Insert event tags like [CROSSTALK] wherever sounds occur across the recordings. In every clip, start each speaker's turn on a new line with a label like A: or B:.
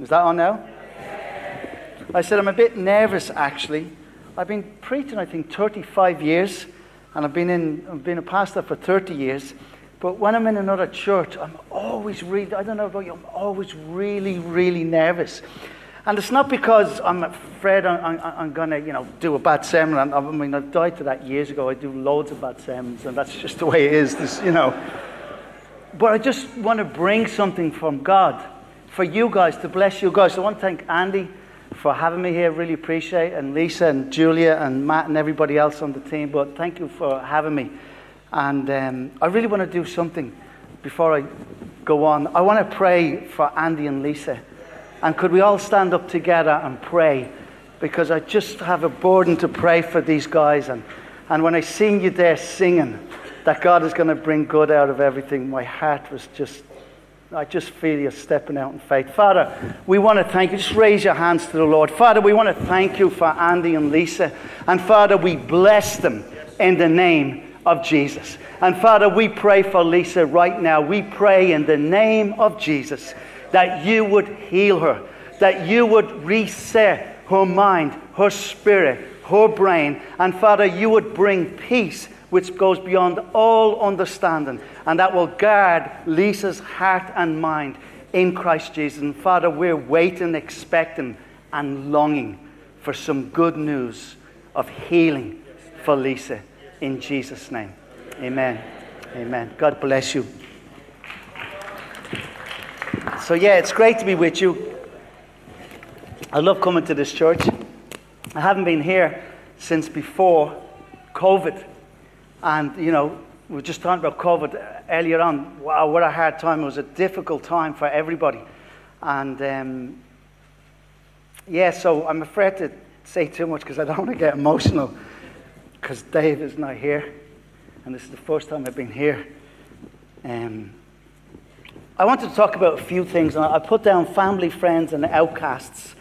A: Is that on now? I said, I'm a bit nervous actually. I've been preaching, I think, 35 years, and I've been, in, I've been a pastor for 30 years. But when I'm in another church, I'm always really, I don't know about you, I'm always really, really nervous. And it's not because I'm afraid I'm, I'm, I'm going to, you know, do a bad sermon. I mean, I've died to that years ago. I do loads of bad sermons, and that's just the way it is, this, you know. But I just want to bring something from God for you guys, to bless you guys. So I want to thank Andy for having me here. Really appreciate it. And Lisa and Julia and Matt and everybody else on the team. But thank you for having me. And um, I really want to do something before I go on. I want to pray for Andy and Lisa. And could we all stand up together and pray? Because I just have a burden to pray for these guys. And, and when I seen you there singing, that God is going to bring good out of everything, my heart was just, I just feel you stepping out in faith. Father, we want to thank you. Just raise your hands to the Lord. Father, we want to thank you for Andy and Lisa. And Father, we bless them in the name of Jesus. And Father, we pray for Lisa right now. We pray in the name of Jesus that you would heal her, that you would reset her mind, her spirit, her brain. And Father, you would bring peace which goes beyond all understanding, and that will guard Lisa's heart and mind in Christ Jesus. And Father, we're waiting, expecting, and longing for some good news of healing for Lisa in Jesus' name. Amen. Amen. God bless you. So, yeah, it's great to be with you. I love coming to this church. I haven't been here since before COVID. And, you know, we were just talking about COVID earlier on. Wow, what a hard time. It was a difficult time for everybody. And, um, yeah, so I'm afraid to say too much because I don't [LAUGHS] want to get emotional because Dave is not here. And this is the first time I've been here. Um, I wanted to talk about a few things. And I put down family, friends, and outcasts.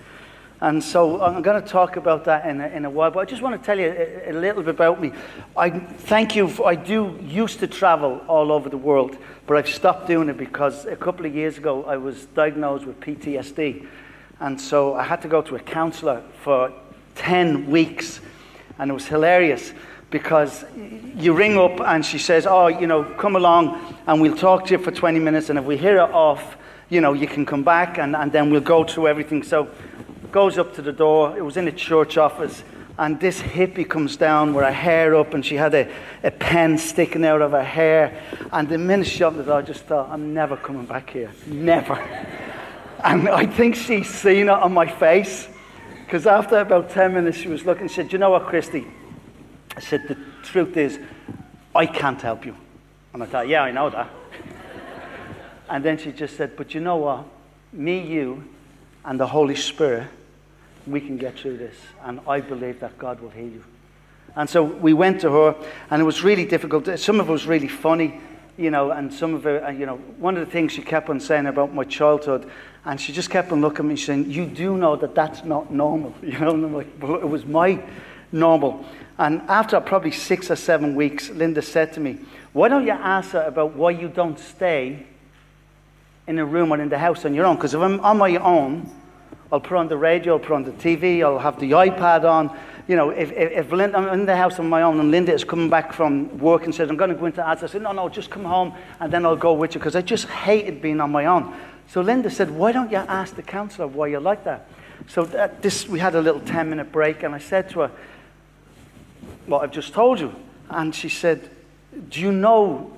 A: And so uh, I'm going to talk about that in a, in a while, but I just want to tell you a, a little bit about me. I thank you. For, I do used to travel all over the world, but I've stopped doing it because a couple of years ago I was diagnosed with PTSD. And so I had to go to a counselor for 10 weeks, and it was hilarious because you ring up and she says, Oh, you know, come along and we'll talk to you for 20 minutes, and if we hear it off, you know, you can come back and, and then we'll go through everything. So goes up to the door. It was in a church office. And this hippie comes down with her hair up, and she had a, a pen sticking out of her hair. And the minute she opened the door, I just thought, I'm never coming back here. Never. [LAUGHS] And I think she's seen it on my face. Because after about 10 minutes, she was looking. She said, You know what, Christy? I said, The truth is, I can't help you. And I thought, Yeah, I know that. [LAUGHS] and then she just said, But you know what? Me, you, and the Holy Spirit we can get through this. And I believe that God will heal you. And so we went to her, and it was really difficult. Some of it was really funny, you know, and some of it, you know, one of the things she kept on saying about my childhood, and she just kept on looking at me saying, You do know that that's not normal, [LAUGHS] you know, and I'm like, well, it was my normal. And after probably six or seven weeks, Linda said to me, Why don't you ask her about why you don't stay in a room or in the house on your own? Because if I'm on my own, I'll put on the radio, I'll put on the TV, I'll have the iPad on. You know, if, if, if Linda, I'm in the house on my own and Linda is coming back from work and says, I'm going to go into ads, I said, no, no, just come home and then I'll go with you because I just hated being on my own. So Linda said, why don't you ask the counselor why you like that? So that, this, we had a little 10 minute break and I said to her, what I've just told you. And she said, do you know,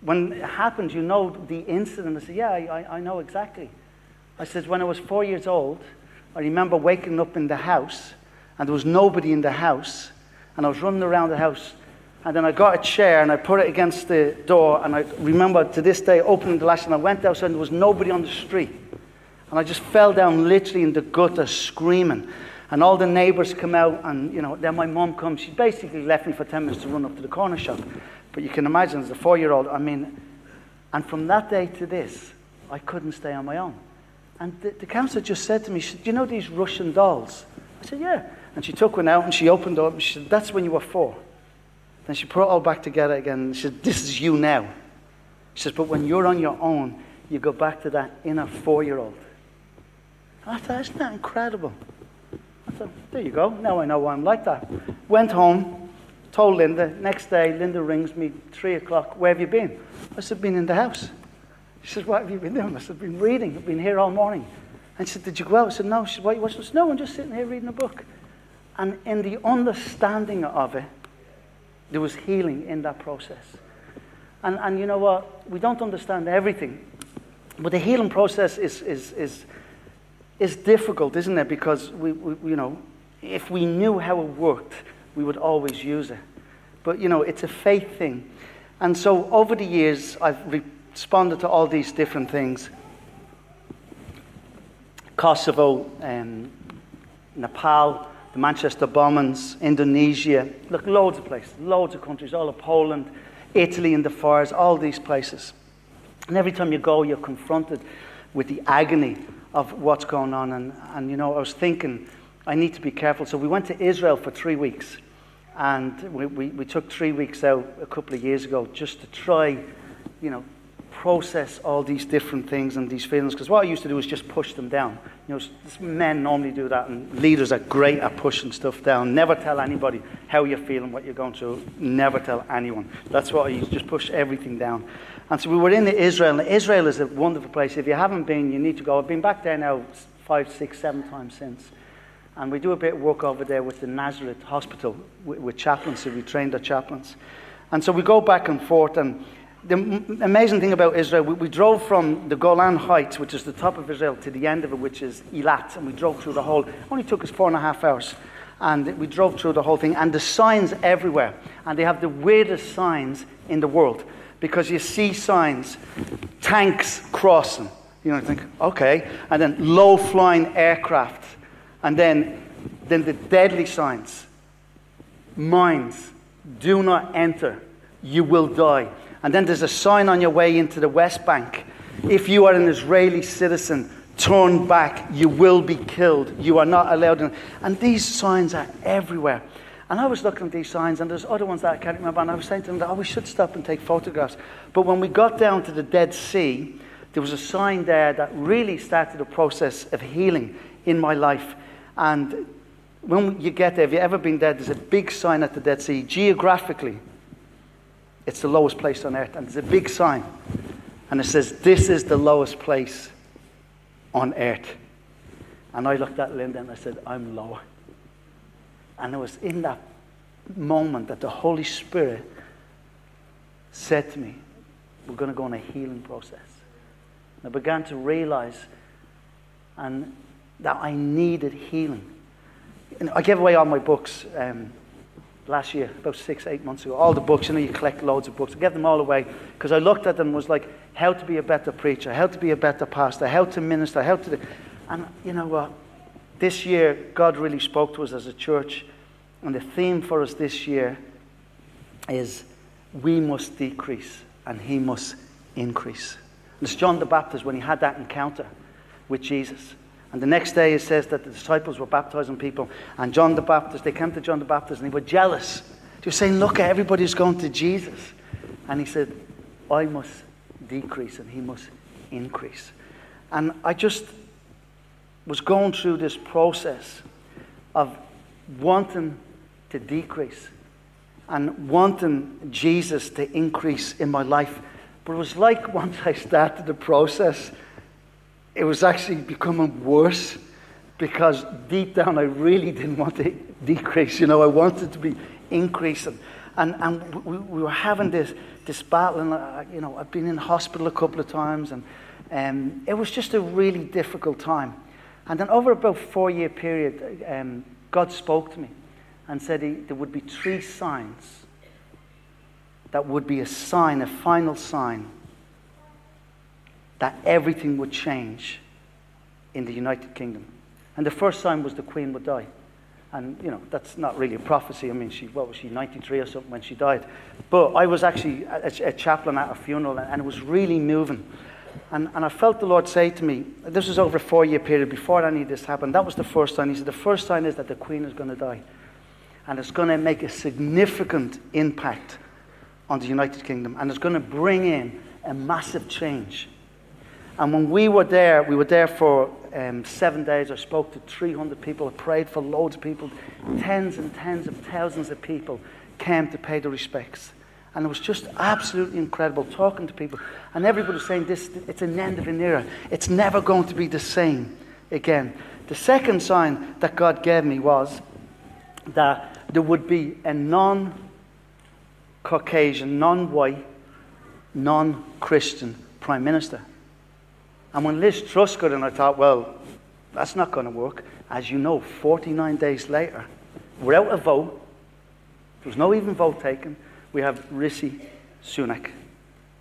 A: when it happened, you know the incident? I said, yeah, I, I know exactly. I said, when I was four years old, I remember waking up in the house and there was nobody in the house. And I was running around the house. And then I got a chair and I put it against the door. And I remember to this day opening the latch and I went outside and there was nobody on the street. And I just fell down literally in the gutter screaming. And all the neighbors come out and, you know, then my mom comes. She basically left me for 10 minutes to run up to the corner shop. But you can imagine as a four year old, I mean, and from that day to this, I couldn't stay on my own. And the, the counselor just said to me, she said, Do you know these Russian dolls? I said, Yeah. And she took one out and she opened it up and she said, That's when you were four. Then she put it all back together again and she said, This is you now. She says, But when you're on your own, you go back to that inner four year old. I thought, isn't that incredible? I thought, there you go. Now I know why I'm like that. Went home, told Linda. Next day, Linda rings me, 3 o'clock. Where have you been? I said, been in the house. She said, what have you been doing? I said, I've been reading. I've been here all morning. And she said, did you go out? I said, no. She said, why you watching this? No, I'm just sitting here reading a book. And in the understanding of it, there was healing in that process. And, and you know what? We don't understand everything. But the healing process is, is, is, is difficult, isn't it? Because we, we, you know, if we knew how it worked, we would always use it. But, you know, it's a faith thing. And so over the years, I've responded to all these different things Kosovo, um, Nepal, the Manchester bombings, Indonesia, look, loads of places, loads of countries, all of Poland, Italy in the fires, all these places. And every time you go, you're confronted with the agony of what's going on. And, and you know, I was thinking, I need to be careful. So we went to Israel for three weeks. And we, we, we took three weeks out a couple of years ago just to try, you know, process all these different things and these feelings. Because what I used to do was just push them down. You know, men normally do that, and leaders are great at pushing stuff down. Never tell anybody how you're feeling, what you're going through. Never tell anyone. That's what I used, just push everything down. And so we were in Israel, and Israel is a wonderful place. If you haven't been, you need to go. I've been back there now five, six, seven times since. And we do a bit of work over there with the Nazareth Hospital with, with chaplains, so we trained our chaplains. And so we go back and forth, and the amazing thing about Israel, we, we, drove from the Golan Heights, which is the top of Israel, to the end of it, which is Eilat, and we drove through the whole. It only took us four and a half hours, and we drove through the whole thing. And the signs everywhere, and they have the weirdest signs in the world because you see signs, tanks crossing. You know, you think, okay, and then low-flying aircraft, and then then the deadly signs, mines, do not enter, you will die. And then there's a sign on your way into the West Bank. If you are an Israeli citizen, turn back. You will be killed. You are not allowed in. And these signs are everywhere. And I was looking at these signs, and there's other ones that I can't remember. And I was saying to them, oh, we should stop and take photographs. But when we got down to the Dead Sea, there was a sign there that really started a process of healing in my life. And when you get there, if you've ever been there, there's a big sign at the Dead Sea, geographically. It's the lowest place on earth. And there's a big sign. And it says, This is the lowest place on earth. And I looked at Linda and I said, I'm lower. And it was in that moment that the Holy Spirit said to me, We're going to go on a healing process. And I began to realize and that I needed healing. And I gave away all my books. Um, last year, about six, eight months ago. All the books, you know, you collect loads of books. I get them all away because I looked at them and was like, how to be a better preacher, how to be a better pastor, how to minister, how to. Do... And you know what? This year, God really spoke to us as a church. And the theme for us this year is we must decrease and he must increase. And it's John the Baptist when he had that encounter with Jesus. And the next day it says that the disciples were baptizing people. And John the Baptist, they came to John the Baptist and they were jealous. They were saying, Look, at everybody's going to Jesus. And he said, I must decrease and he must increase. And I just was going through this process of wanting to decrease and wanting Jesus to increase in my life. But it was like [LAUGHS] once I started the process, it was actually becoming worse because deep down I really didn't want to decrease. You know, I wanted to be increasing. And, and we, we were having this, this battle, and, uh, you know, I've been in hospital a couple of times, and um, it was just a really difficult time. And then over about a four-year period, um, God spoke to me and said he, there would be three signs that would be a sign, a final sign that everything would change in the United Kingdom. And the first sign was the Queen would die. And, you know, that's not really a prophecy. I mean, she, what was she, 93 or something when she died? But I was actually a, a chaplain at a funeral, and it was really moving. And, and I felt the Lord say to me, this was over a four year period before any of this happened. That was the first sign. He said, The first sign is that the Queen is going to die. And it's going to make a significant impact on the United Kingdom. And it's going to bring in a massive change and when we were there, we were there for um, seven days. I spoke to 300 people. I prayed for loads of people. Tens and tens of thousands of people came to pay their respects. And it was just absolutely incredible talking to people. And everybody was saying, this, it's an end of an era. It's never going to be the same again. The second sign that God gave me was that there would be a non Caucasian, non white, non Christian prime minister. And when Liz got in, I thought, well, that's not going to work. As you know, 49 days later, without a vote, there was no even vote taken, we have Rishi Sunak,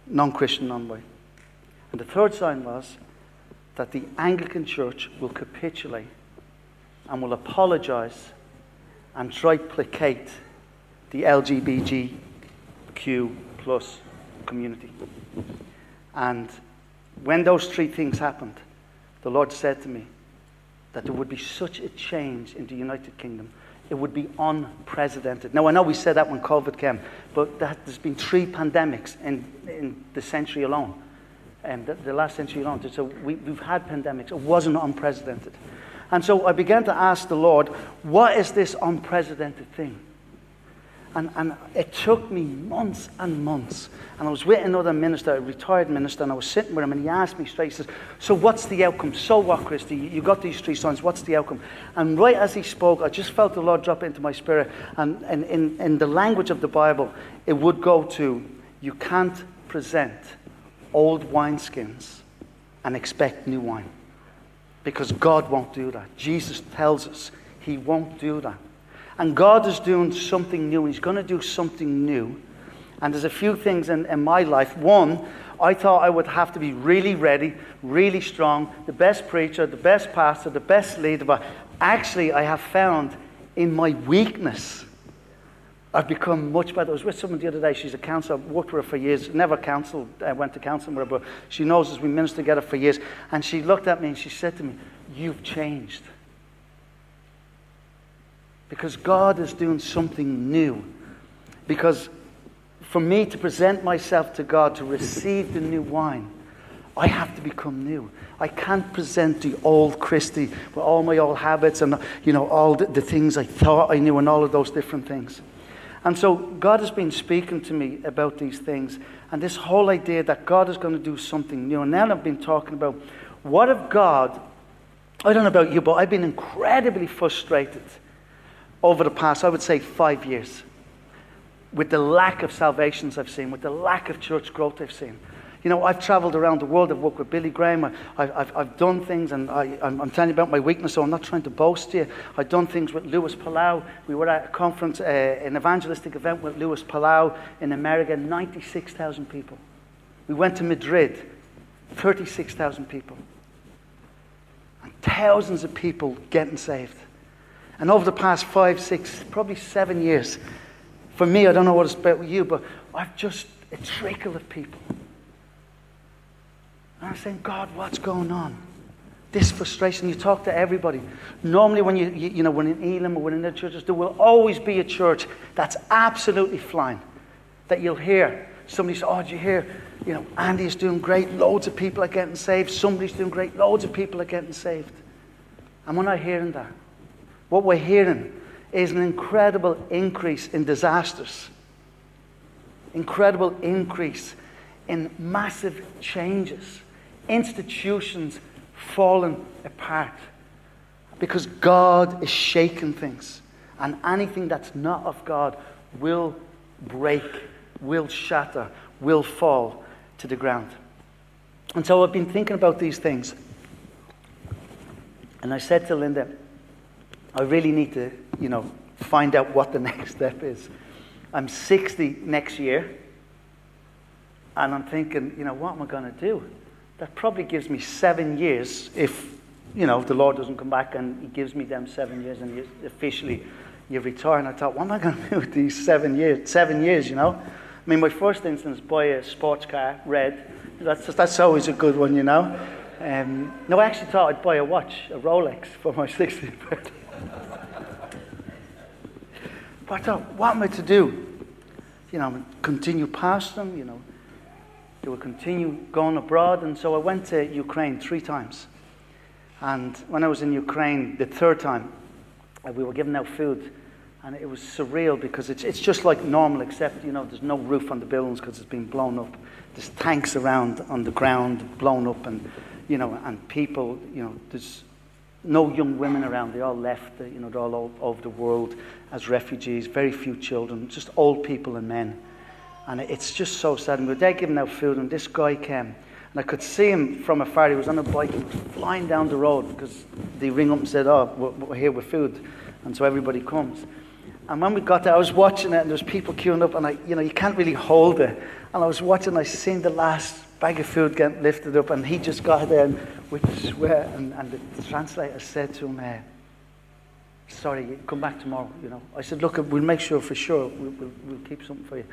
A: non Christian, non white. And the third sign was that the Anglican Church will capitulate and will apologize and try to placate the LGBTQ plus community. And when those three things happened, the Lord said to me that there would be such a change in the United Kingdom. It would be unprecedented. Now, I know we said that when COVID came, but that, there's been three pandemics in, in the century alone, and the, the last century alone. So we, we've had pandemics. It wasn't unprecedented. And so I began to ask the Lord, what is this unprecedented thing? And, and it took me months and months. And I was with another minister, a retired minister, and I was sitting with him, and he asked me straight, he says, So what's the outcome? So what, Christy? You got these three signs, what's the outcome? And right as he spoke, I just felt the Lord drop into my spirit. And, and in, in the language of the Bible, it would go to, You can't present old wineskins and expect new wine. Because God won't do that. Jesus tells us He won't do that. And God is doing something new. He's going to do something new. And there's a few things in, in my life. One, I thought I would have to be really ready, really strong, the best preacher, the best pastor, the best leader. But actually, I have found in my weakness, I've become much better. I was with someone the other day. She's a counselor. I've worked with her for years. Never counseled. I went to counseling with her, but she knows us. We ministered together for years. And she looked at me and she said to me, You've changed. Because God is doing something new. Because for me to present myself to God, to receive the new wine, I have to become new. I can't present the old Christy with all my old habits and you know all the, the, things I thought I knew and all of those different things. And so God has been speaking to me about these things and this whole idea that God is going to do something new. And now I've been talking about what if God, I don't know about you, but I've been incredibly frustrated over the past, I would say, five years with the lack of salvations I've seen, with the lack of church growth I've seen. You know, I've traveled around the world. I've worked with Billy Graham. I, have I've done things, and I, am telling you about my weakness, so I'm not trying to boast you. I've done things with Luis Palau. We were at a conference, uh, an evangelistic event with Luis Palau in America, 96,000 people. We went to Madrid, 36,000 people. And thousands of people getting saved. And over the past five, six, probably seven years, for me, I don't know what it's about with you, but I've just a trickle of people. And I'm saying, God, what's going on? This frustration, you talk to everybody. Normally, when you, you, you know, when in Elim or when in the churches, there will always be a church that's absolutely flying. That you'll hear somebody say, Oh, did you hear? You know, Andy's doing great, loads of people are getting saved. Somebody's doing great, loads of people are getting saved. And we're not hearing that. What we're hearing is an incredible increase in disasters, incredible increase in massive changes, institutions falling apart because God is shaking things. And anything that's not of God will break, will shatter, will fall to the ground. And so I've been thinking about these things. And I said to Linda, I really need to, you know, find out what the [LAUGHS] next step is. I'm 60 next year, and I'm thinking, you know, what am I going to do? That probably gives me seven years if, you know, if the Lord doesn't come back and He gives me them seven years and you, officially you retire. And I thought, what am I going [LAUGHS] to do with these seven years? Seven years, you know? I mean, my first instance, buy a sports car, red. That's, that's always a good one, you know? Um, no, I actually thought I'd buy a watch, a Rolex, for my [LAUGHS] 60th birthday. I thought, what am I to do? You know, continue past them, you know. They will continue going abroad. And so I went to Ukraine three times. And when I was in Ukraine the third time, uh, we were giving out food. And it was surreal because it's, it's just like normal, except, you know, there's no roof on the buildings because it's been blown up. There's tanks around on the ground blown up, and, you know, and people, you know, there's no young women around. They all left, you know, they're all, all over the world as refugees, very few children, just old people and men. And it's just so sad. And we were there giving out food, and this guy came. And I could see him from afar. He was on a bike, he was flying down the road because they ring up and said, Oh, we're, we're here with food. And so everybody comes. And when we got there, I was watching it, and there was people queuing up, and I, you know, you can't really hold it. And I was watching, I seen the last bag of food get lifted up, and he just got there and with sweat, and, and the translator said to him, uh, "Sorry, come back tomorrow." You know, I said, "Look, we'll make sure for sure. We'll, we'll, we'll keep something for you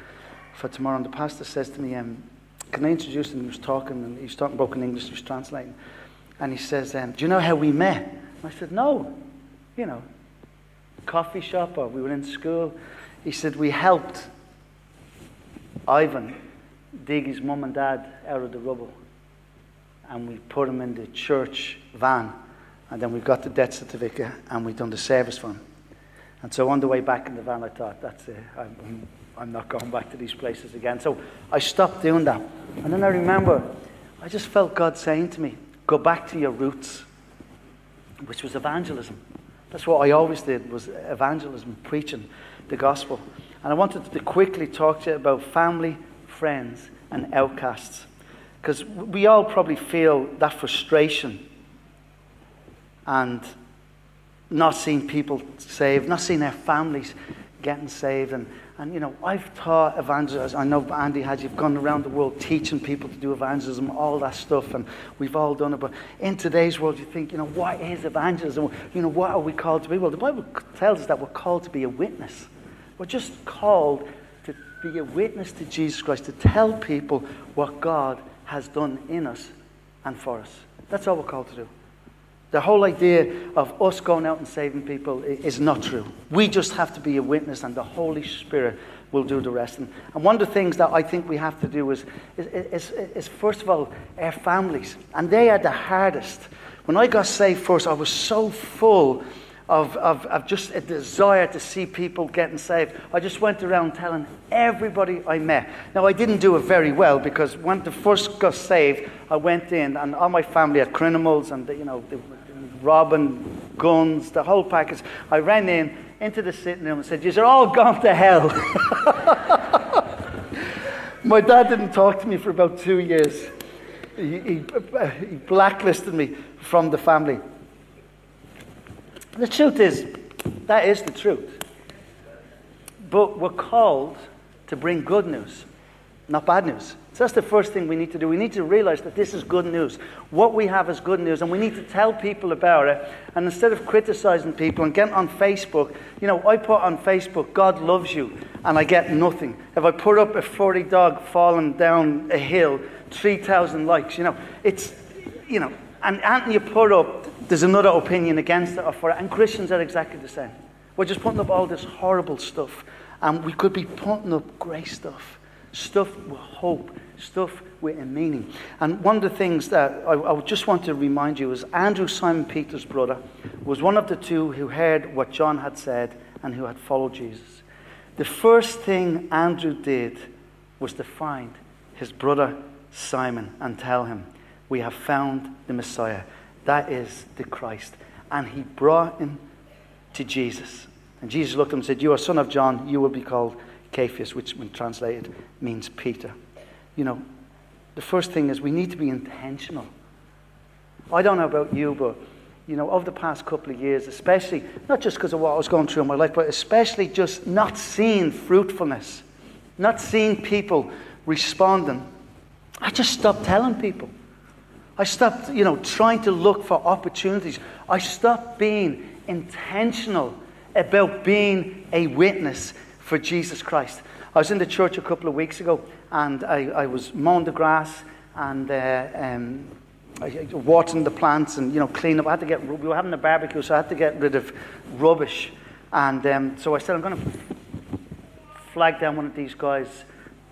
A: for tomorrow." And the pastor says to me, um, "Can I introduce him?" He was talking, and he was talking broken English. He was translating, and he says, um, "Do you know how we met?" And I said, "No." You know, coffee shop, or we were in school. He said we helped Ivan dig his mum and dad out of the rubble. And we put him in the church van. And then we got the death certificate and we done the service for him. And so on the way back in the van, I thought, that's it. I'm, I'm not going back to these places again. So I stopped doing that. And then I remember, I just felt God saying to me, go back to your roots, which was evangelism. That's what I always did, was evangelism, preaching the gospel. And I wanted to quickly talk to you about family, friends, and outcasts. Because we all probably feel that frustration and not seeing people saved, not seeing their families getting saved. And, and you know, I've taught evangelism. I know Andy has. You've gone around the world teaching people to do evangelism, all that stuff, and we've all done it. But in today's world, you think, you know, what is evangelism? You know, what are we called to be? Well, the Bible tells us that we're called to be a witness. We're just called be a witness to Jesus Christ, to tell people what God has done in us and for us. That's all we're called to do. The whole idea of us going out and saving people is not true. We just have to be a witness, and the Holy Spirit will do the rest. And, one of the things that I think we have to do is, is, is, is, first of all, our families. And they are the hardest. When I got saved first, I was so full of, of, of just a desire to see people getting saved. I just went around telling everybody I met. Now, I didn't do it very well because when the first got saved, I went in and all my family had criminals and, you know, robbing, guns, the whole package. I ran in into the sitting room and said, You're all gone to hell. [LAUGHS] my dad didn't talk to me for about two years. He, he, he blacklisted me from the family. The truth is, that is the truth. But we're called to bring good news, not bad news. So that's the first thing we need to do. We need to realize that this is good news. What we have is good news, and we need to tell people about it. And instead of criticizing people and getting on Facebook, you know, I put on Facebook, God loves you, and I get nothing. If I put up a furry dog falling down a hill, 3,000 likes, you know, it's, you know, and Anthony you put up there's another opinion against it or for it. And Christians are exactly the same. We're just putting up all this horrible stuff. And we could be putting up great stuff. Stuff with hope. Stuff with a meaning. And one of the things that I, I just want to remind you is Andrew Simon Peter's brother was one of the two who heard what John had said and who had followed Jesus. The first thing Andrew did was to find his brother Simon and tell him, We have found the Messiah. That is the Christ. And he brought him to Jesus. And Jesus looked at him and said, You are son of John, you will be called Cephas, which, when translated, means Peter. You know, the first thing is we need to be intentional. I don't know about you, but you know, over the past couple of years, especially, not just because of what I was going through in my life, but especially just not seeing fruitfulness, not seeing people responding, I just stopped telling people. I stopped, you know, trying to look for opportunities. I stopped being intentional about being a witness for Jesus Christ. I was in the church a couple of weeks ago and I, I was mowing the grass and uh, um, watering the plants and, you know, cleaning up. I had to get, we were having a barbecue, so I had to get rid of rubbish. And um, so I said, I'm going to flag down one of these guys'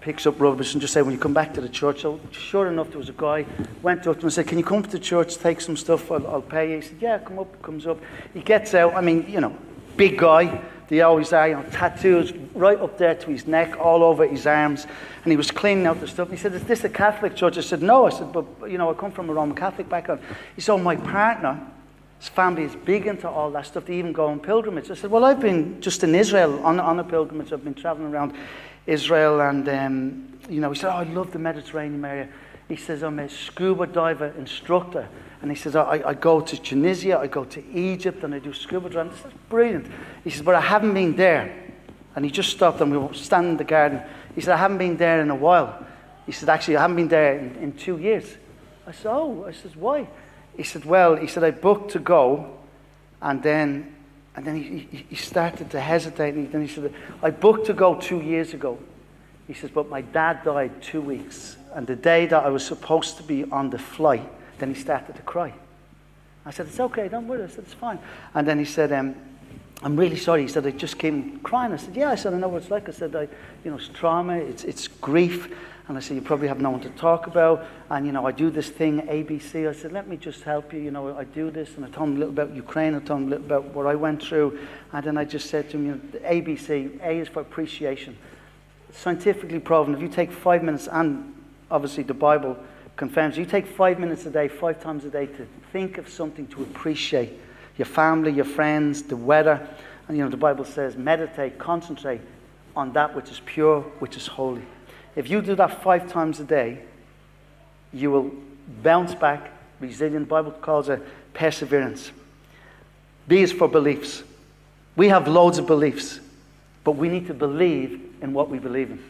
A: picks up rubbish and just say, when you come back to the church. So sure enough, there was a guy, went up to him and said, can you come to the church, take some stuff, I'll, I'll pay you. He said, yeah, come up, comes up. He gets out, I mean, you know, big guy, they always are, you know, tattoos right up there to his neck, all over his arms. And he was cleaning out the stuff. He said, Is this a Catholic church? I said, No. I said, But, you know, I come from a Roman Catholic background. He said, Oh, my partner, his family is big into all that stuff. They even go on pilgrimage. I said, Well, I've been just in Israel on, on a pilgrimage. I've been traveling around Israel. And, um, you know, he said, Oh, I love the Mediterranean area. He says, I'm a scuba diver instructor. And he says, I, I go to Tunisia, I go to Egypt, and I do scuba diving. This is brilliant. He says, but I haven't been there. And he just stopped and we were standing in the garden. He said, I haven't been there in a while. He said, actually, I haven't been there in, in two years. I said, oh. I said, why? He said, well, he said, I booked to go. And then, and then he, he, he started to hesitate. And then he said, I booked to go two years ago. He says, but my dad died two weeks. And the day that I was supposed to be on the flight, then he started to cry. I said, It's okay, don't worry. I said, It's fine. And then he said, um, I'm really sorry. He said, I just came crying. I said, Yeah. I said, I know what it's like. I said, I, you know, it's trauma, it's, it's grief. And I said, You probably have no one to talk about. And, you know, I do this thing, ABC. I said, Let me just help you. You know, I do this. And I told him a little about Ukraine. I told him a little about what I went through. And then I just said to him, you know, ABC, A is for appreciation. Scientifically proven, if you take five minutes, and obviously the Bible, confirms you take five minutes a day, five times a day to think of something to appreciate your family, your friends, the weather. And you know, the Bible says, meditate, concentrate on that which is pure, which is holy. If you do that five times a day, you will bounce back resilient. Bible calls it perseverance. B is for beliefs. We have loads of beliefs, but we need to believe in what we believe in.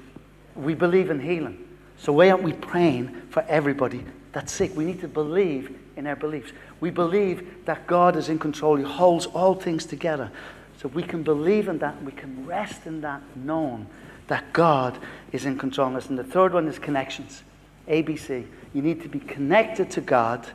A: We believe in healing. So why aren't we praying for everybody that's sick? We need to believe in our beliefs. We believe that God is in control. He holds all things together. So we can believe in that. We can rest in that, knowing that God is in control of us. And the third one is connections. ABC. You need to be connected to God,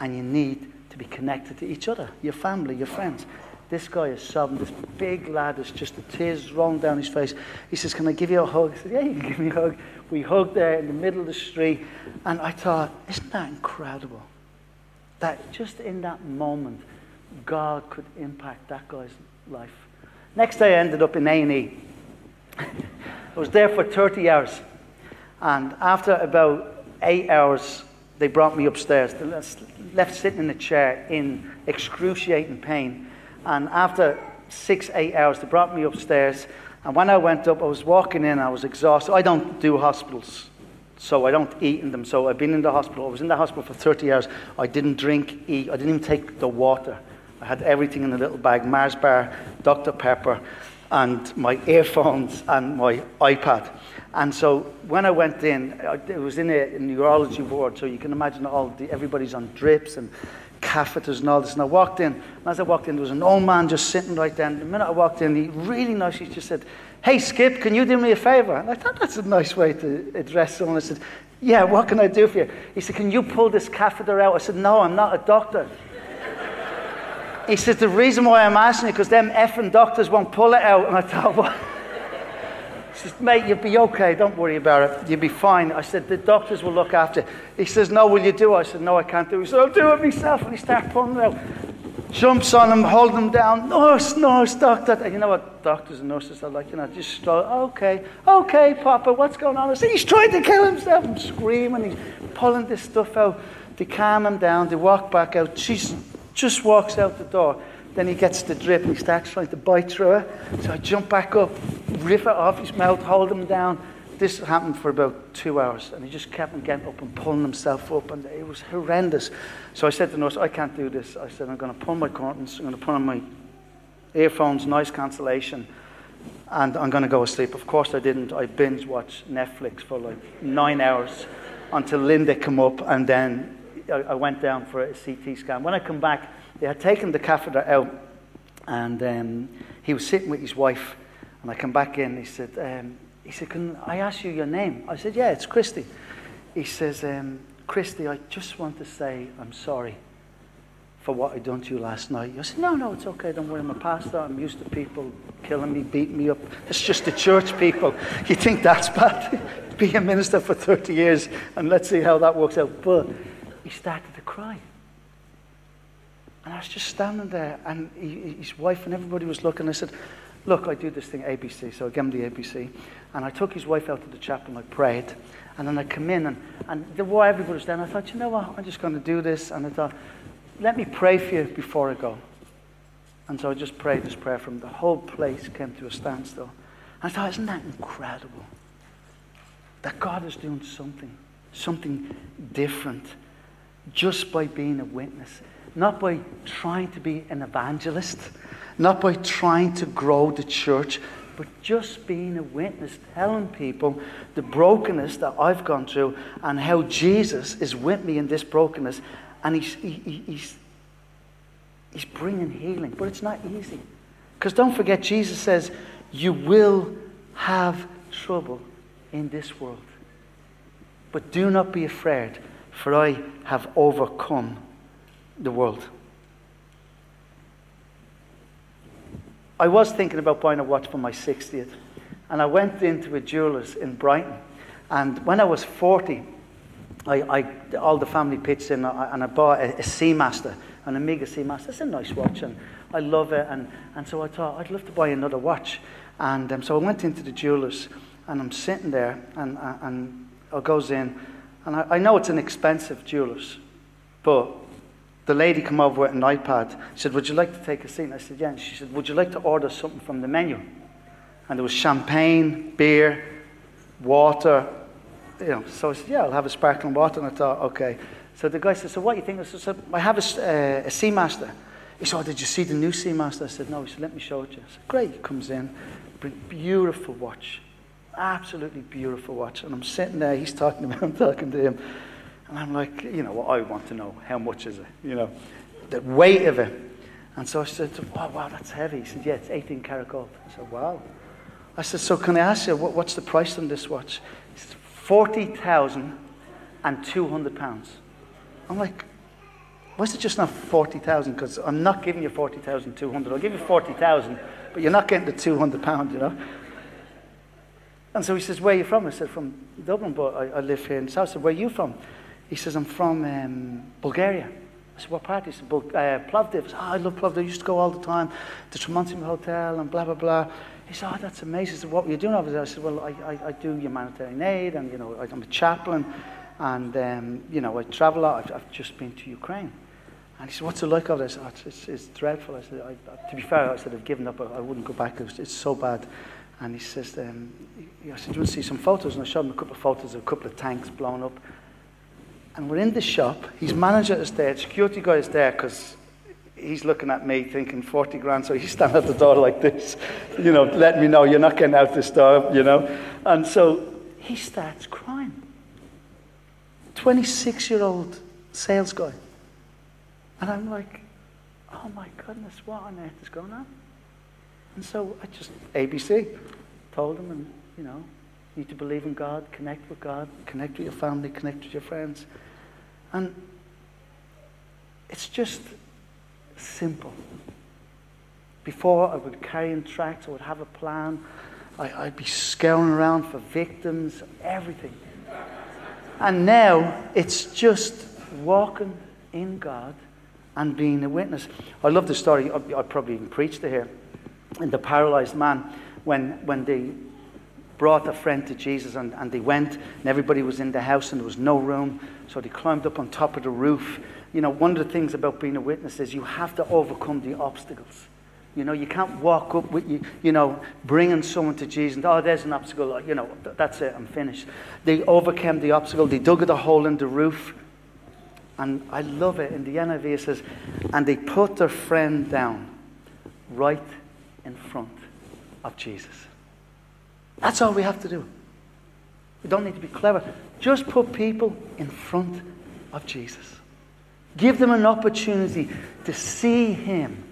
A: and you need to be connected to each other, your family, your friends. This guy is sobbing. This big lad is just the tears rolling down his face. He says, Can I give you a hug? I said, Yeah, you can give me a hug. We hugged there in the middle of the street. And I thought, Isn't that incredible? That just in that moment, God could impact that guy's life. Next day, I ended up in A&E. I was there for 30 hours. And after about eight hours, they brought me upstairs. They left sitting in a chair in excruciating pain. And after six, eight hours, they brought me upstairs. And when I went up, I was walking in, I was exhausted. I don't do hospitals, so I don't eat in them. So I've been in the hospital. I was in the hospital for 30 hours. I didn't drink, eat. I didn't even take the water. I had everything in a little bag Mars bar, Dr. Pepper, and my earphones and my iPad. And so when I went in, it was in a, neurology ward, so you can imagine all the, everybody's on drips and catheters and all this. And I walked in, and as I walked in, there was an old man just sitting right there. And the minute I walked in, he really nicely just said, Hey, Skip, can you do me a favor? And I thought that's a nice way to address someone. I said, Yeah, what can I do for you? He said, Can you pull this catheter out? I said, No, I'm not a doctor. He says, The reason why I'm asking you because them effing doctors won't pull it out. And I thought, [LAUGHS] What? He says, mate, you'll be okay. Don't worry about it. You'll be fine. I said, the doctors will look after. He says, no, will you do it? I said, no, I can't do it. He said, I'll do it myself. And he starts pulling it out. Jumps on him, holding him down. Nurse, nurse, doctor. And you know what doctors and nurses are like? You know, just start, okay, okay, Papa, what's going on? I said, he's trying to kill himself. I'm screaming. He's pulling this stuff out. They calm him down. They walk back out. She just walks out the door. Then he gets the drip and he starts trying to bite through her. So I jump back up, rip it off his mouth, hold him down. This happened for about two hours, and he just kept on getting up and pulling himself up, and it was horrendous. So I said to the nurse, I can't do this. I said, I'm going to pull my curtains, I'm going to put on my earphones, noise cancellation, and I'm going to go to sleep. Of course I didn't. I binge watched Netflix for like nine hours until Linda came up, and then I went down for a CT scan. When I come back, they had taken the catheter out, and um, he was sitting with his wife. And I come back in. He said, um, "He said, can I ask you your name?" I said, "Yeah, it's Christy." He says, um, "Christy, I just want to say I'm sorry for what I done to you last night. You said, no, no, it's okay. Don't worry. I'm a pastor. I'm used to people killing me, beating me up. It's just the church people. You think that's bad? [LAUGHS] Be a minister for 30 years and let's see how that works out. But he started to cry. And I was just standing there, and he, his wife and everybody was looking. I said, Look, I do this thing, ABC. So I gave him the ABC. And I took his wife out to the chapel and I prayed. And then I come in, and, and the while everybody was there, I thought, You know what? I'm just going to do this. And I thought, Let me pray for you before I go. And so I just prayed this prayer from the whole place came to a standstill. And I thought, Isn't that incredible? That God is doing something, something different, just by being a witness not by trying to be an evangelist, not by trying to grow the church, but just being a witness, telling people the brokenness that I've gone through and how Jesus is with me in this brokenness. And he's, he, he's, he's bringing healing. But it's not easy. Because don't forget, Jesus says, You will have trouble in this world. But do not be afraid, for I have overcome the world. I was thinking about buying a watch for my 60th, and I went into a jeweler's in Brighton. And when I was 40, I, I all the family pitched in, and I bought a, a Seamaster, an Omega Seamaster. It's a nice watch, and I love it. And, and so I thought I'd love to buy another watch. And um, so I went into the jeweler's, and I'm sitting there, and, and I goes in, and I, I know it's an expensive jeweler's, but the lady came over with an iPad. She said, Would you like to take a seat? And I said, Yeah. And she said, Would you like to order something from the menu? And there was champagne, beer, water. You know, so I said, Yeah, I'll have a sparkling water. And I thought, Okay. So the guy said, So what do you think? I said, I have a, uh, a Seamaster. He said, oh, Did you see the new Seamaster? I said, No. He said, Let me show it to you. I said, Great. He comes in, beautiful watch. Absolutely beautiful watch. And I'm sitting there, he's talking [LAUGHS] to me, I'm talking to him. And I'm like, you know, well, I want to know how much is it, you know, the weight of it. And so I said, wow, wow, that's heavy. He said, yeah, it's 18 karat gold. I said, wow. I said, so can I ask you, what, what's the price on this watch? He said, 40,200 pounds. I'm like, why is it just not 40,000? Because I'm not giving you 40,200. I'll give you 40,000, but you're not getting the 200 pounds, you know. And so he says, where are you from? I said, from Dublin, but I, I live here in South. I said, where are you from? He says, I'm from um, Bulgaria. I said, what part? He said, Bul- uh, Plovdiv. I said, oh, I love Plovdiv. I used to go all the time to Trimontium Hotel and blah, blah, blah. He said, oh, that's amazing. He said, what were you doing over there? I said, well, I, I, I do humanitarian aid and, you know, I'm a chaplain and, um, you know, I travel a lot. I've, I've, just been to Ukraine. And he said, what's it like over there? I said, oh, it's, it's, dreadful. I said, I, to be fair, I said, I've given up. I, I wouldn't go back. It's so bad. And he says, um, I said, do you want to see some photos? And I showed him a couple of photos of a couple of tanks blown up. And we're in the shop. His manager is there. The security guy is there because he's looking at me thinking 40 grand. So he's standing at the door like this, you know, letting me know you're not getting out this door, you know. And so he starts crying. 26 year old sales guy. And I'm like, oh my goodness, what on earth is going on? And so I just, ABC, told him, and, you know, you need to believe in God, connect with God, connect with your family, connect with your friends. And it's just simple. Before, I would carry in tracts, I would have a plan, I, would be scouring around for victims, everything. And now it's just walking in God and being a witness. I love the story, I, I probably even preached it here, in the paralyzed man when, when they brought a friend to Jesus and, and they went and everybody was in the house and there was no room. So they climbed up on top of the roof. You know, one of the things about being a witness is you have to overcome the obstacles. You know, you can't walk up with you, you know, bringing someone to Jesus and, oh, there's an obstacle, you know, that's it, I'm finished. They overcame the obstacle, they dug a hole in the roof. And I love it. In the NIV it says, and they put their friend down right in front of Jesus. That's all we have to do. We don't need to be clever. Just put people in front of Jesus. Give them an opportunity to see Him.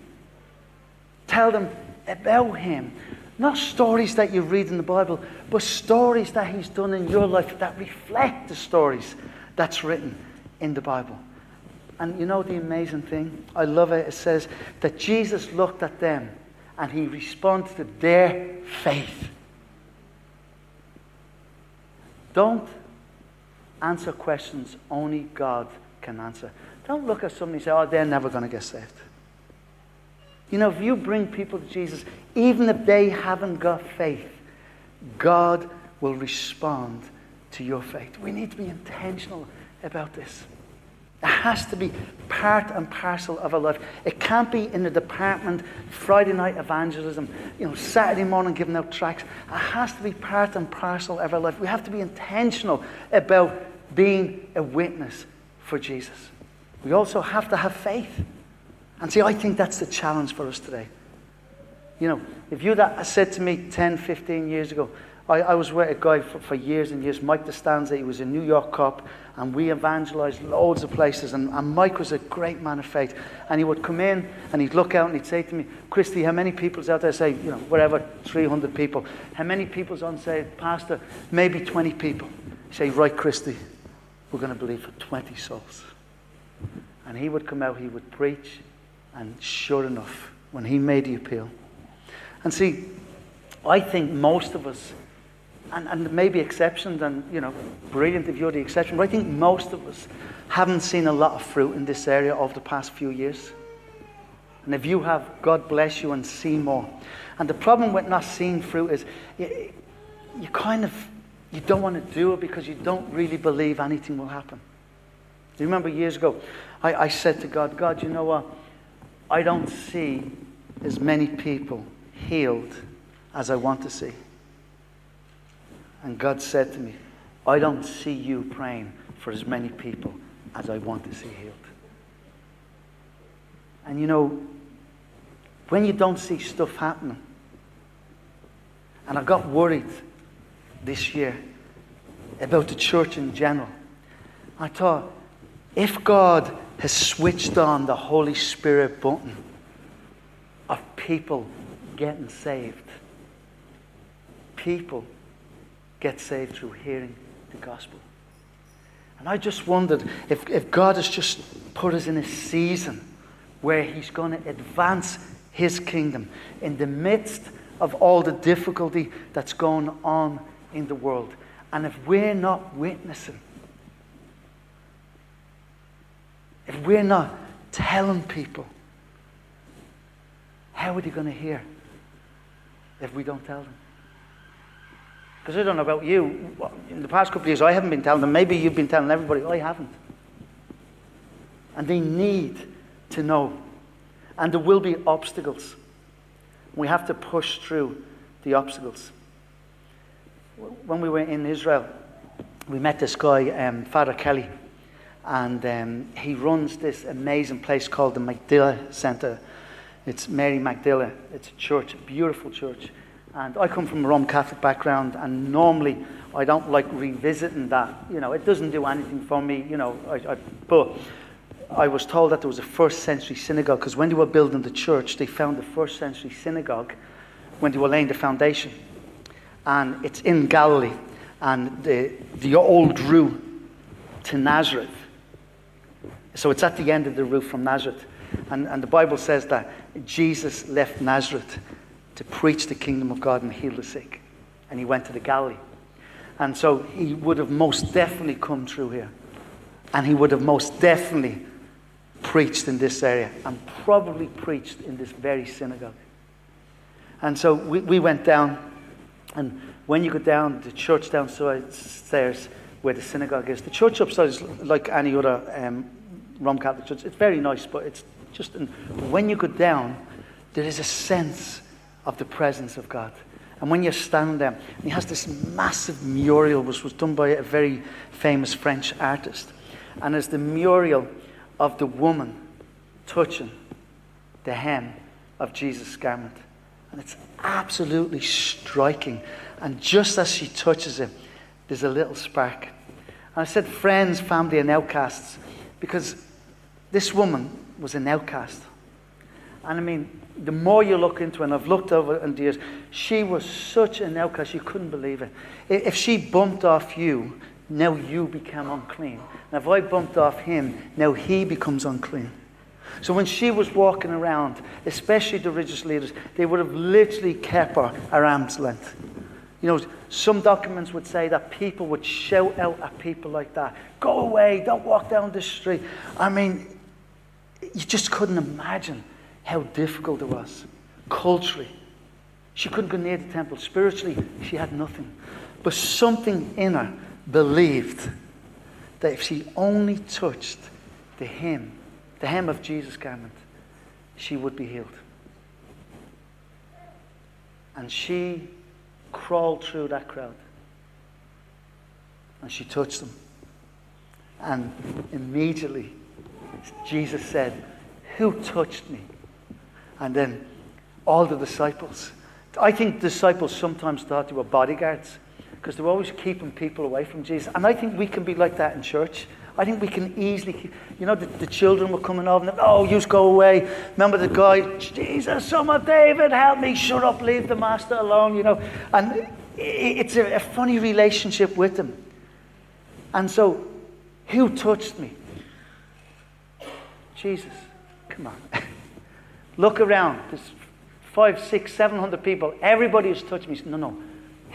A: Tell them about Him. Not stories that you read in the Bible, but stories that He's done in your life that reflect the stories that's written in the Bible. And you know the amazing thing? I love it. It says that Jesus looked at them and he responds to their faith. Don't answer questions only God can answer. Don't look at somebody and say, oh, they're never going to get saved. You know, if you bring people to Jesus, even if they haven't got faith, God will respond to your faith. We need to be intentional about this. It has to be part and parcel of our life. It can't be in the department Friday night evangelism, you know, Saturday morning giving out tracts. It has to be part and parcel of our life. We have to be intentional about being a witness for Jesus. We also have to have faith. And see, I think that's the challenge for us today. You know, if you that said to me 10, 15 years ago, I, I was with a guy for, for, years and years, Mike Destanza, he was a New York cop, and we evangelized loads of places. And, and Mike was a great man of faith. And he would come in and he'd look out and he'd say to me, Christy, how many people's out there? Say, you know, whatever, 300 people. How many people's on say, Pastor? Maybe 20 people. He'd say, right, Christy, we're going to believe for 20 souls. And he would come out, he would preach, and sure enough, when he made the appeal. And see, I think most of us and, and maybe exceptions, and you know, brilliant if you're the exception, but I think most of us haven't seen a lot of fruit in this area over the past few years. And if you have, God bless you and see more. And the problem with not seeing fruit is you, you kind of you don't want to do it because you don't really believe anything will happen. Do you remember years ago, I, I said to God, God, you know what? I don't see as many people healed as I want to see. And God said to me, I don't see you praying for as many people as I want to see healed. And you know, when you don't see stuff happening, and I got worried this year about the church in general, I thought, if God has switched on the Holy Spirit button of people getting saved, people get saved through hearing the gospel. And I just wondered if, if God has just put us in a season where He's going to advance His kingdom in the midst of all the difficulty that's going on in the world. And if we're not witnessing, if we're not telling people, how are they going to hear if we don't tell them? Because I don't know about you. In the past couple of years, I haven't been telling them. Maybe you've been telling everybody. I haven't. And they need to know. And there will be obstacles. We have to push through the obstacles. When we were in Israel, we met this guy, um, Father Kelly, and um, he runs this amazing place called the Magdala Center. It's Mary Magdala. It's a church, a beautiful church. And I come from a Roman Catholic background, and normally I don't like revisiting that. You know, it doesn't do anything for me, you know. I, I, but I was told that there was a first century synagogue, because when they were building the church, they found the first century synagogue when they were laying the foundation. And it's in Galilee, and the, the old route to Nazareth. So it's at the end of the route from Nazareth. And, and the Bible says that Jesus left Nazareth to preach the kingdom of God and heal the sick. And he went to the Galilee. And so he would have most definitely come through here. And he would have most definitely preached in this area and probably preached in this very synagogue. And so we, we went down, and when you go down the church downstairs where the synagogue is, the church upstairs is like any other um, Roman Catholic church. It's very nice, but it's just and when you go down, there is a sense of the presence of God. And when you stand there, he has this massive mural, which was done by a very famous French artist. And it's the mural of the woman touching the hem of Jesus' garment. And it's absolutely striking. And just as she touches him, there's a little spark. And I said friends, family, and outcasts, because this woman was an outcast. And I mean, the more you look into and I've looked over and years, she was such an outcast, you couldn't believe it. If she bumped off you, now you become unclean. Now, if I bumped off him, now he becomes unclean. So when she was walking around, especially the religious leaders, they would have literally kept her at arm's length. You know, some documents would say that people would shout out at people like that, go away, don't walk down the street. I mean, you just couldn't imagine how difficult it was culturally. She couldn't go near the temple. Spiritually, she had nothing. But something in her believed that if she only touched the hem, the hem of Jesus' garment, she would be healed. And she crawled through that crowd. And she touched them. And immediately, Jesus said, Who touched me? And then all the disciples. I think disciples sometimes thought they were bodyguards because they were always keeping people away from Jesus. And I think we can be like that in church. I think we can easily, you know, the, the children were coming over and, oh, you go away. Remember the guy, Jesus, son of David, help me, shut up, leave the master alone, you know. And it's a, a funny relationship with them. And so, who touched me? Jesus. Come on. [LAUGHS] Look around. There's five, six, seven hundred people. Everybody has touched me. No, no.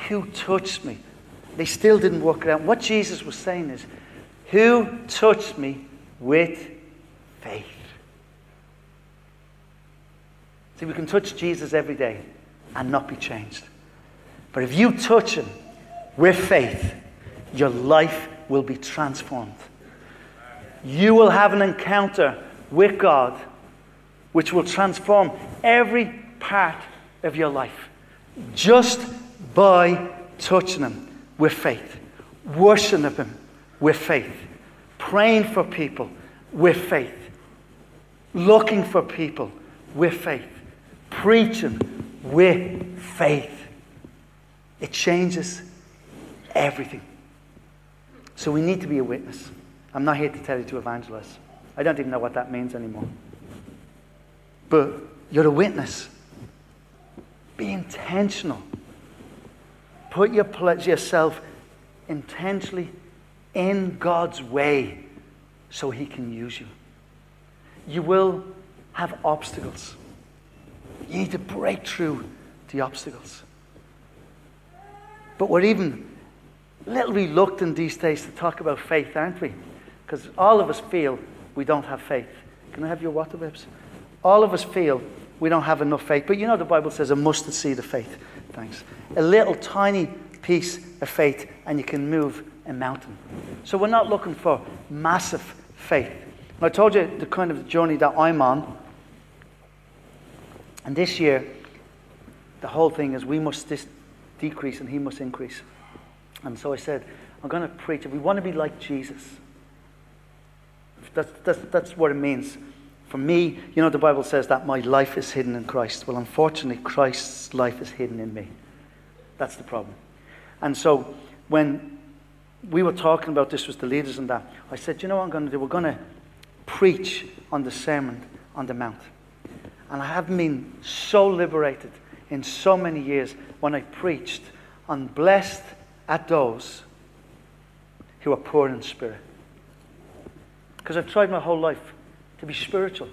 A: Who touched me? They still didn't work it out. What Jesus was saying is, Who touched me with faith? See, we can touch Jesus every day and not be changed. But if you touch him with faith, your life will be transformed. You will have an encounter with God which will transform every part of your life just by touching Him with faith, worshiping Him with faith, praying for people with faith, looking for people with faith, preaching with faith. It changes everything. So we need to be a witness. I'm not here to tell you to evangelize. I don't even know what that means anymore. But you're a witness. Be intentional. Put your, yourself intentionally in God's way so He can use you. You will have obstacles. You need to break through the obstacles. But we're even a little reluctant these days to talk about faith, aren't we? Because all of us feel we don't have faith. Can I have your water whips? All of us feel we don't have enough faith. But you know the Bible says a mustard seed of faith. Thanks. A little tiny piece of faith, and you can move a mountain. So we're not looking for massive faith. And I told you the kind of journey that I'm on. And this year, the whole thing is we must dis- decrease and he must increase. And so I said, I'm going to preach. If we want to be like Jesus, that's, that's, that's what it means. For me, you know, the Bible says that my life is hidden in Christ. Well, unfortunately, Christ's life is hidden in me. That's the problem. And so when we were talking about this with the leaders and that, I said, you know what I'm going to do? We're going to preach on the Sermon on the Mount. And I haven't been so liberated in so many years when I preached on blessed at those who are poor in spirit. Because I've tried my whole life to be spiritual,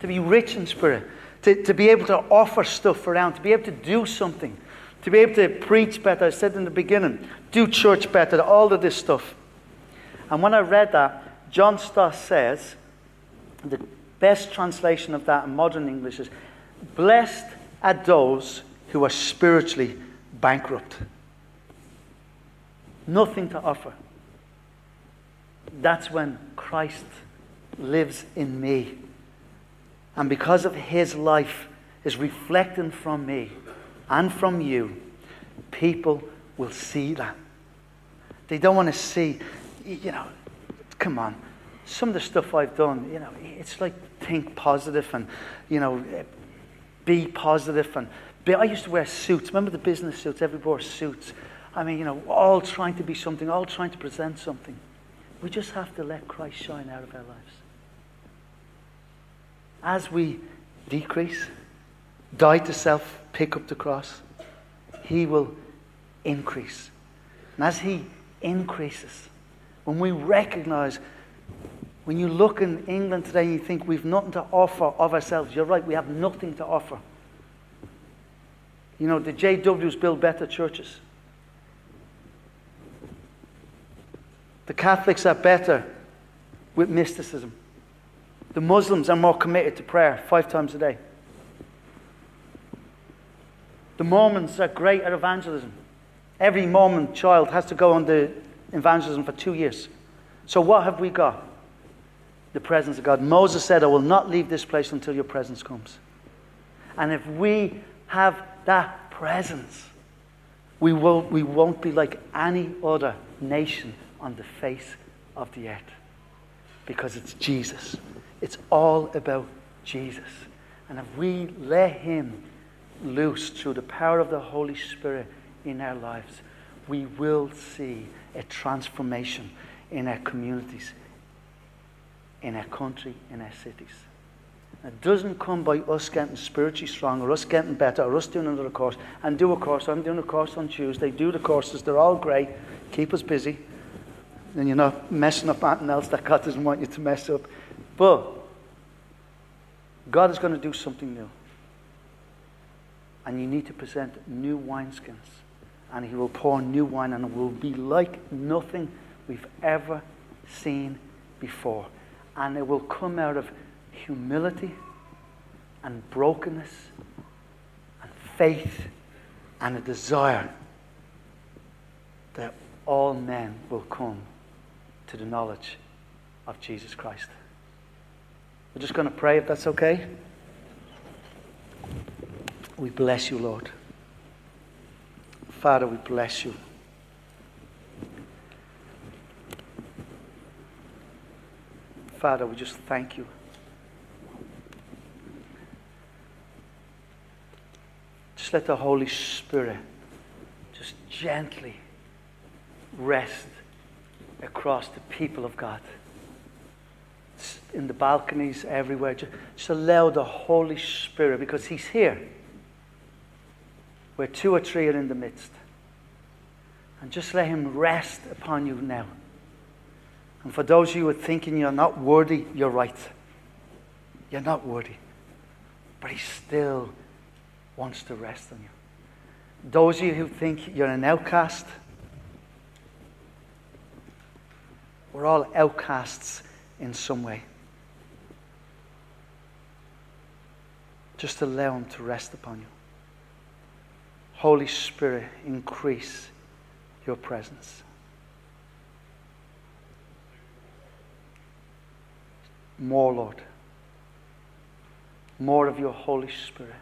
A: to be rich in spirit, to, to be able to offer stuff around, to be able to do something, to be able to preach better. I said in the beginning, do church better, all of this stuff. And when I read that, John Stott says, the best translation of that in modern English is, Blessed are those who are spiritually bankrupt. Nothing to offer. That's when Christ lives in me. And because of his life is reflecting from me and from you, people will see that. They don't want to see, you know, come on. Some of the stuff I've done, you know, it's like think positive and, you know, be positive and be, I used to wear suits. Remember the business suits? Everybody wore suits. I mean, you know, all trying to be something, all trying to present something. We just have to let Christ shine out of our lives as we decrease, die to self, pick up the cross, He will increase. And as He increases. When we recognize, when you look in England today and you think we've nothing to offer of ourselves, you're right, we have nothing to offer. You know, the JWs build better churches. The Catholics are better with mysticism. The Muslims are more committed to prayer five times a day. The Mormons are great at evangelism. Every Mormon child has to go on the evangelism for two years. So, what have we got? The presence of God. Moses said, I will not leave this place until your presence comes. And if we have that presence, we, will, we won't be like any other nation on the face of the earth because it's Jesus. It's all about Jesus. And if we let Him loose through the power of the Holy Spirit in our lives, we will see a transformation in our communities, in our country, in our cities. It doesn't come by us getting spiritually strong or us getting better or us doing another course. And do a course. I'm doing a course on Tuesday. Do the courses. They're all great. Keep us busy. And you're not messing up anything else that God doesn't want you to mess up. But God is going to do something new. And you need to present new wineskins. And He will pour new wine, and it will be like nothing we've ever seen before. And it will come out of humility and brokenness and faith and a desire that all men will come to the knowledge of Jesus Christ. We're just going to pray if that's okay. We bless you, Lord. Father, we bless you. Father, we just thank you. Just let the Holy Spirit just gently rest across the people of God in the balconies, everywhere. Just allow the Holy Spirit, because He's here, where two or three are in the midst. And just let Him rest upon you now. And for those of you who are thinking you're not worthy, you're right. You're not worthy. But He still wants to rest on you. Those of you who think you're an outcast, we're all outcasts in some way. Just allow Him to rest upon you. Holy Spirit, increase your presence. More, Lord. More of your Holy Spirit.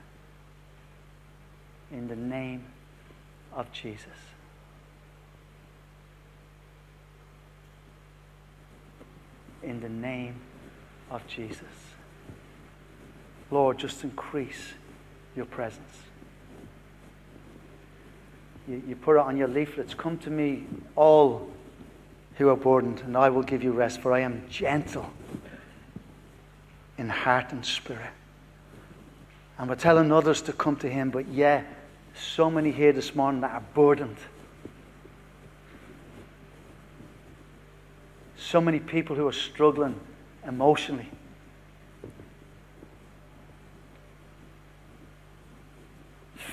A: In the name of Jesus. In the name of Jesus. Lord, just increase your presence. You, you put it on your leaflets Come to me, all who are burdened, and I will give you rest, for I am gentle in heart and spirit. And we're telling others to come to Him, but yeah, so many here this morning that are burdened. So many people who are struggling emotionally.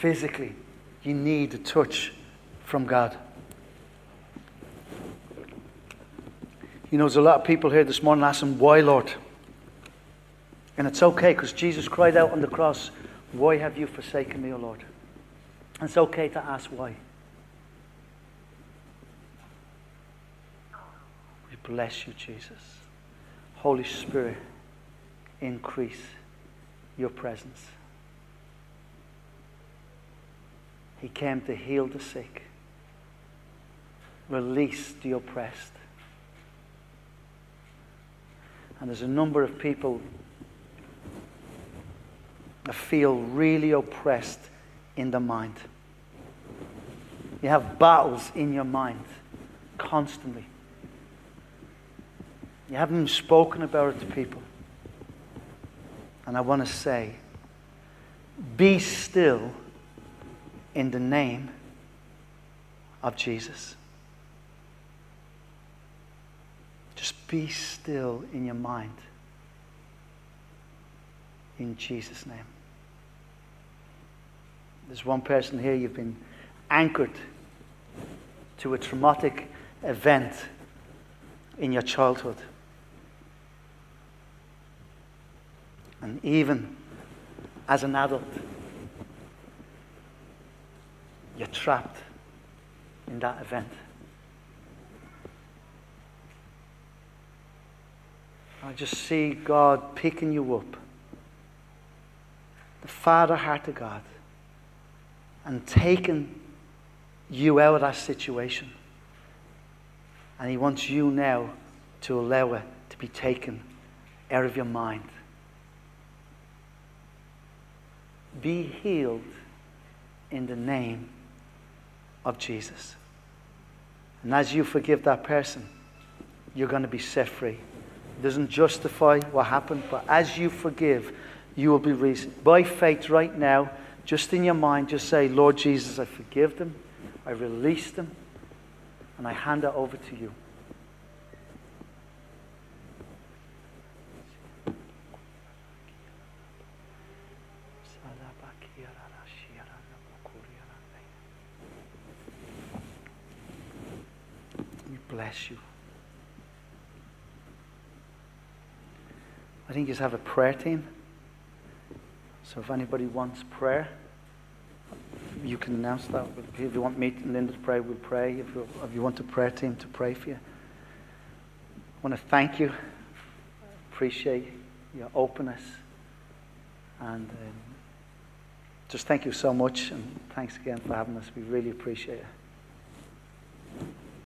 A: physically, you need a touch from God. You know, there's a lot of people here this morning asking, Why, Lord? And it's okay because Jesus cried out on the cross, Why have you forsaken me, O Lord? And it's okay to ask why. Bless you, Jesus. Holy Spirit, increase your presence. He came to heal the sick, release the oppressed. And there's a number of people that feel really oppressed in the mind. You have battles in your mind constantly. You haven't spoken about it to people. And I want to say, be still in the name of Jesus. Just be still in your mind. In Jesus' name. There's one person here, you've been anchored to a traumatic event in your childhood. And even as an adult, you're trapped in that event. I just see God picking you up, the Father heart of God, and taking you out of that situation. And He wants you now to allow it to be taken out of your mind. Be healed in the name of Jesus. And as you forgive that person, you're going to be set free. It doesn't justify what happened, but as you forgive, you will be raised. By faith, right now, just in your mind, just say, Lord Jesus, I forgive them, I release them, and I hand it over to you. Bless you. I think you just have a prayer team. So if anybody wants prayer, you can announce that. If you want me and Linda to pray, we'll pray. If you, if you want a prayer team to pray for you, I want to thank you. Appreciate your openness. And um, just thank you so much. And thanks again for having us. We really appreciate it.